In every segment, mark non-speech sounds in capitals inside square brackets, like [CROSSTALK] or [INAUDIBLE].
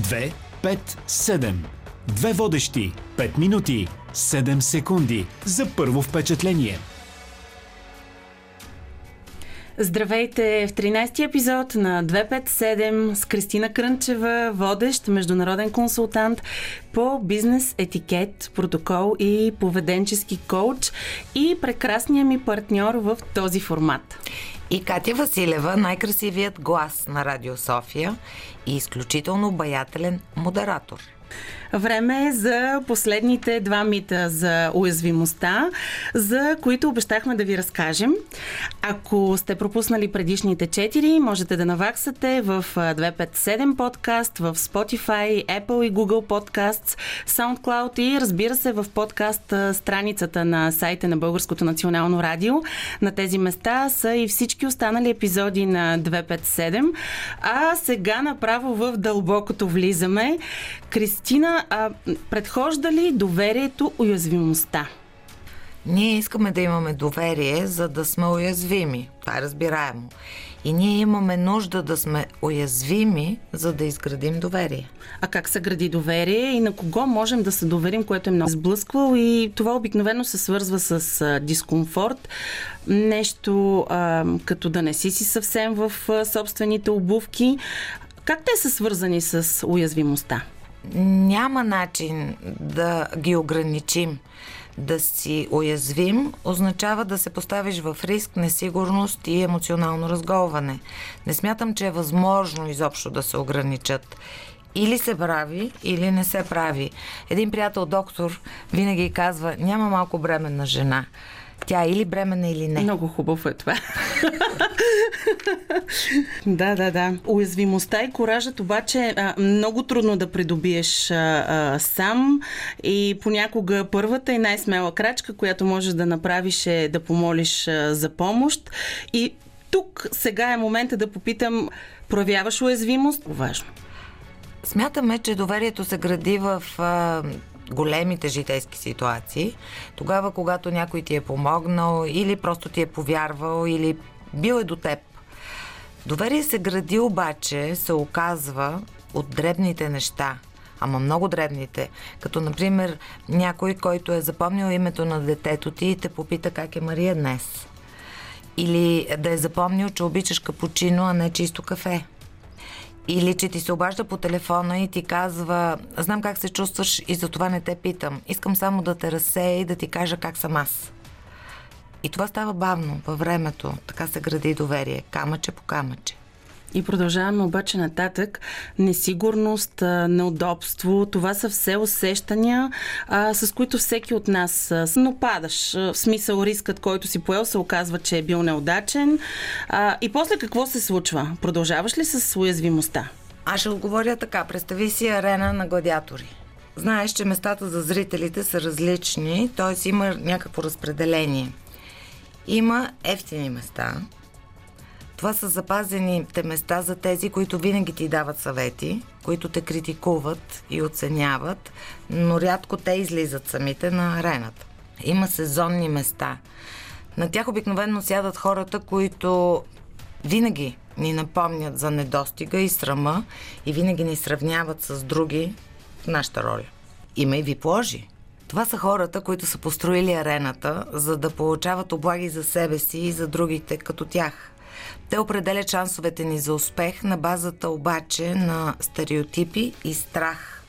2, 5, 7. Две водещи. 5 минути. 7 секунди. За първо впечатление. Здравейте в 13-ти епизод на 257 с Кристина Крънчева, водещ, международен консултант по бизнес етикет, протокол и поведенчески коуч и прекрасния ми партньор в този формат. И Катя Василева, най-красивият глас на Радио София и изключително обаятелен модератор – Време е за последните два мита за уязвимостта, за които обещахме да ви разкажем. Ако сте пропуснали предишните четири, можете да наваксате в 257 подкаст, в Spotify, Apple и Google Podcasts, SoundCloud и разбира се в подкаст страницата на сайта на Българското национално радио. На тези места са и всички останали епизоди на 257. А сега направо в дълбокото влизаме. Кристина а, предхожда ли доверието уязвимостта? Ние искаме да имаме доверие, за да сме уязвими. Това е разбираемо. И ние имаме нужда да сме уязвими, за да изградим доверие. А как се гради доверие и на кого можем да се доверим, което е много сблъсквало и това обикновено се свързва с дискомфорт, нещо а, като да не си си съвсем в собствените обувки. Как те са свързани с уязвимостта? Няма начин да ги ограничим. Да си уязвим означава да се поставиш в риск, несигурност и емоционално разголване. Не смятам, че е възможно изобщо да се ограничат. Или се прави, или не се прави. Един приятел доктор винаги казва, няма малко бременна жена. Тя е или бременна, или не. Много хубаво е това. [LAUGHS] [LAUGHS] да, да, да. Уязвимостта и коражът обаче е много трудно да придобиеш а, а, сам и понякога първата и най-смела крачка, която можеш да направиш е да помолиш а, за помощ. И тук сега е момента да попитам, проявяваш уязвимост? Важно. Смятаме, че доверието се гради в а, големите житейски ситуации, тогава когато някой ти е помогнал или просто ти е повярвал или бил е до теб. Доверие се гради обаче, се оказва от дребните неща, ама много дребните. Като, например, някой, който е запомнил името на детето ти и те попита как е Мария днес. Или да е запомнил, че обичаш капучино, а не чисто кафе. Или че ти се обажда по телефона и ти казва, знам как се чувстваш и за това не те питам. Искам само да те разсея и да ти кажа как съм аз. И това става бавно, във времето. Така се гради доверие, камъче по камъче. И продължаваме обаче нататък. Несигурност, неудобство, това са все усещания, а, с които всеки от нас но падаш. В смисъл рискът, който си поел, се оказва, че е бил неудачен. А, и после какво се случва? Продължаваш ли с уязвимостта? Аз ще отговоря така. Представи си арена на гладиатори. Знаеш, че местата за зрителите са различни, т.е. има някакво разпределение. Има ефтини места, това са запазените места за тези, които винаги ти дават съвети, които те критикуват и оценяват, но рядко те излизат самите на арената. Има сезонни места. На тях обикновено сядат хората, които винаги ни напомнят за недостига и срама и винаги ни сравняват с други в нашата роля. Има и випложи. Това са хората, които са построили арената, за да получават облаги за себе си и за другите като тях. Те определят шансовете ни за успех на базата обаче на стереотипи и страх.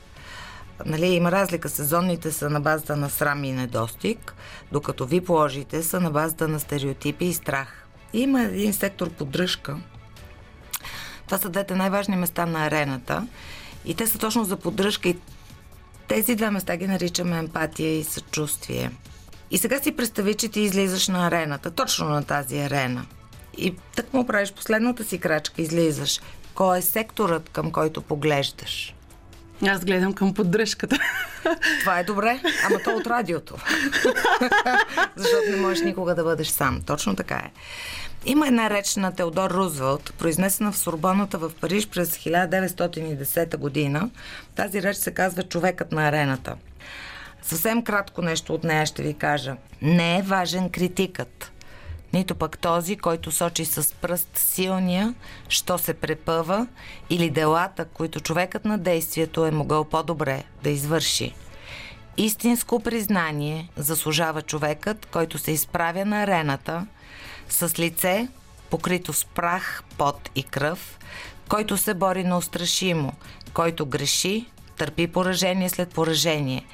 Нали, има разлика. Сезонните са на базата на срам и недостиг, докато ви положите са на базата на стереотипи и страх. Има един сектор поддръжка. Това са двете най-важни места на арената. И те са точно за поддръжка и тези две места ги наричаме емпатия и съчувствие. И сега си представи, че ти излизаш на арената, точно на тази арена – и так му правиш последната си крачка, излизаш. Кой е секторът, към който поглеждаш? Аз гледам към поддръжката. Това е добре, ама то от радиото. [LAUGHS] Защото не можеш никога да бъдеш сам. Точно така е. Има една реч на Теодор Рузвелт, произнесена в Сорбоната в Париж през 1910 година. Тази реч се казва Човекът на арената. Съвсем кратко нещо от нея ще ви кажа. Не е важен критикът нито пък този, който сочи с пръст силния, що се препъва, или делата, които човекът на действието е могъл по-добре да извърши. Истинско признание заслужава човекът, който се изправя на арената с лице, покрито с прах, пот и кръв, който се бори неустрашимо, който греши, търпи поражение след поражение,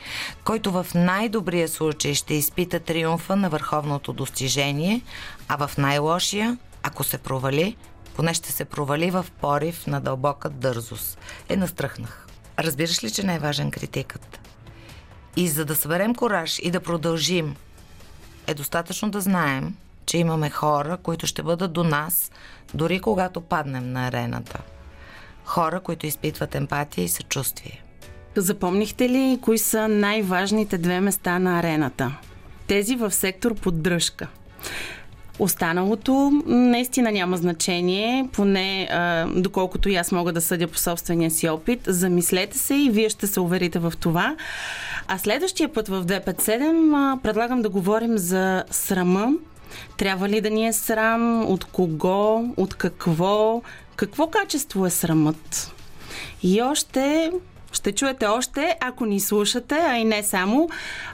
който в най-добрия случай ще изпита триумфа на върховното достижение, а в най-лошия, ако се провали, поне ще се провали в порив на дълбока дързост. Е, настръхнах. Разбираш ли, че не е важен критикът? И за да съберем кораж и да продължим, е достатъчно да знаем, че имаме хора, които ще бъдат до нас, дори когато паднем на арената. Хора, които изпитват емпатия и съчувствие. Запомнихте ли кои са най-важните две места на арената? Тези в сектор поддръжка. Останалото наистина няма значение, поне а, доколкото и аз мога да съдя по собствения си опит. Замислете се и вие ще се уверите в това. А следващия път в 257 а, предлагам да говорим за срама. Трябва ли да ни е срам? От кого? От какво? Какво качество е срамът? И още ще чуете още, ако ни слушате, а и не само.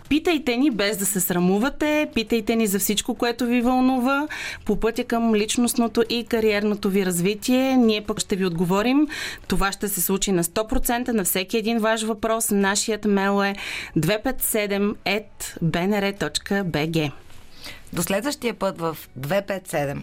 Питайте ни без да се срамувате, питайте ни за всичко, което ви вълнува по пътя към личностното и кариерното ви развитие. Ние пък ще ви отговорим. Това ще се случи на 100% на всеки един ваш въпрос. Нашият мейл е 257.bnr.bg До следващия път в 257.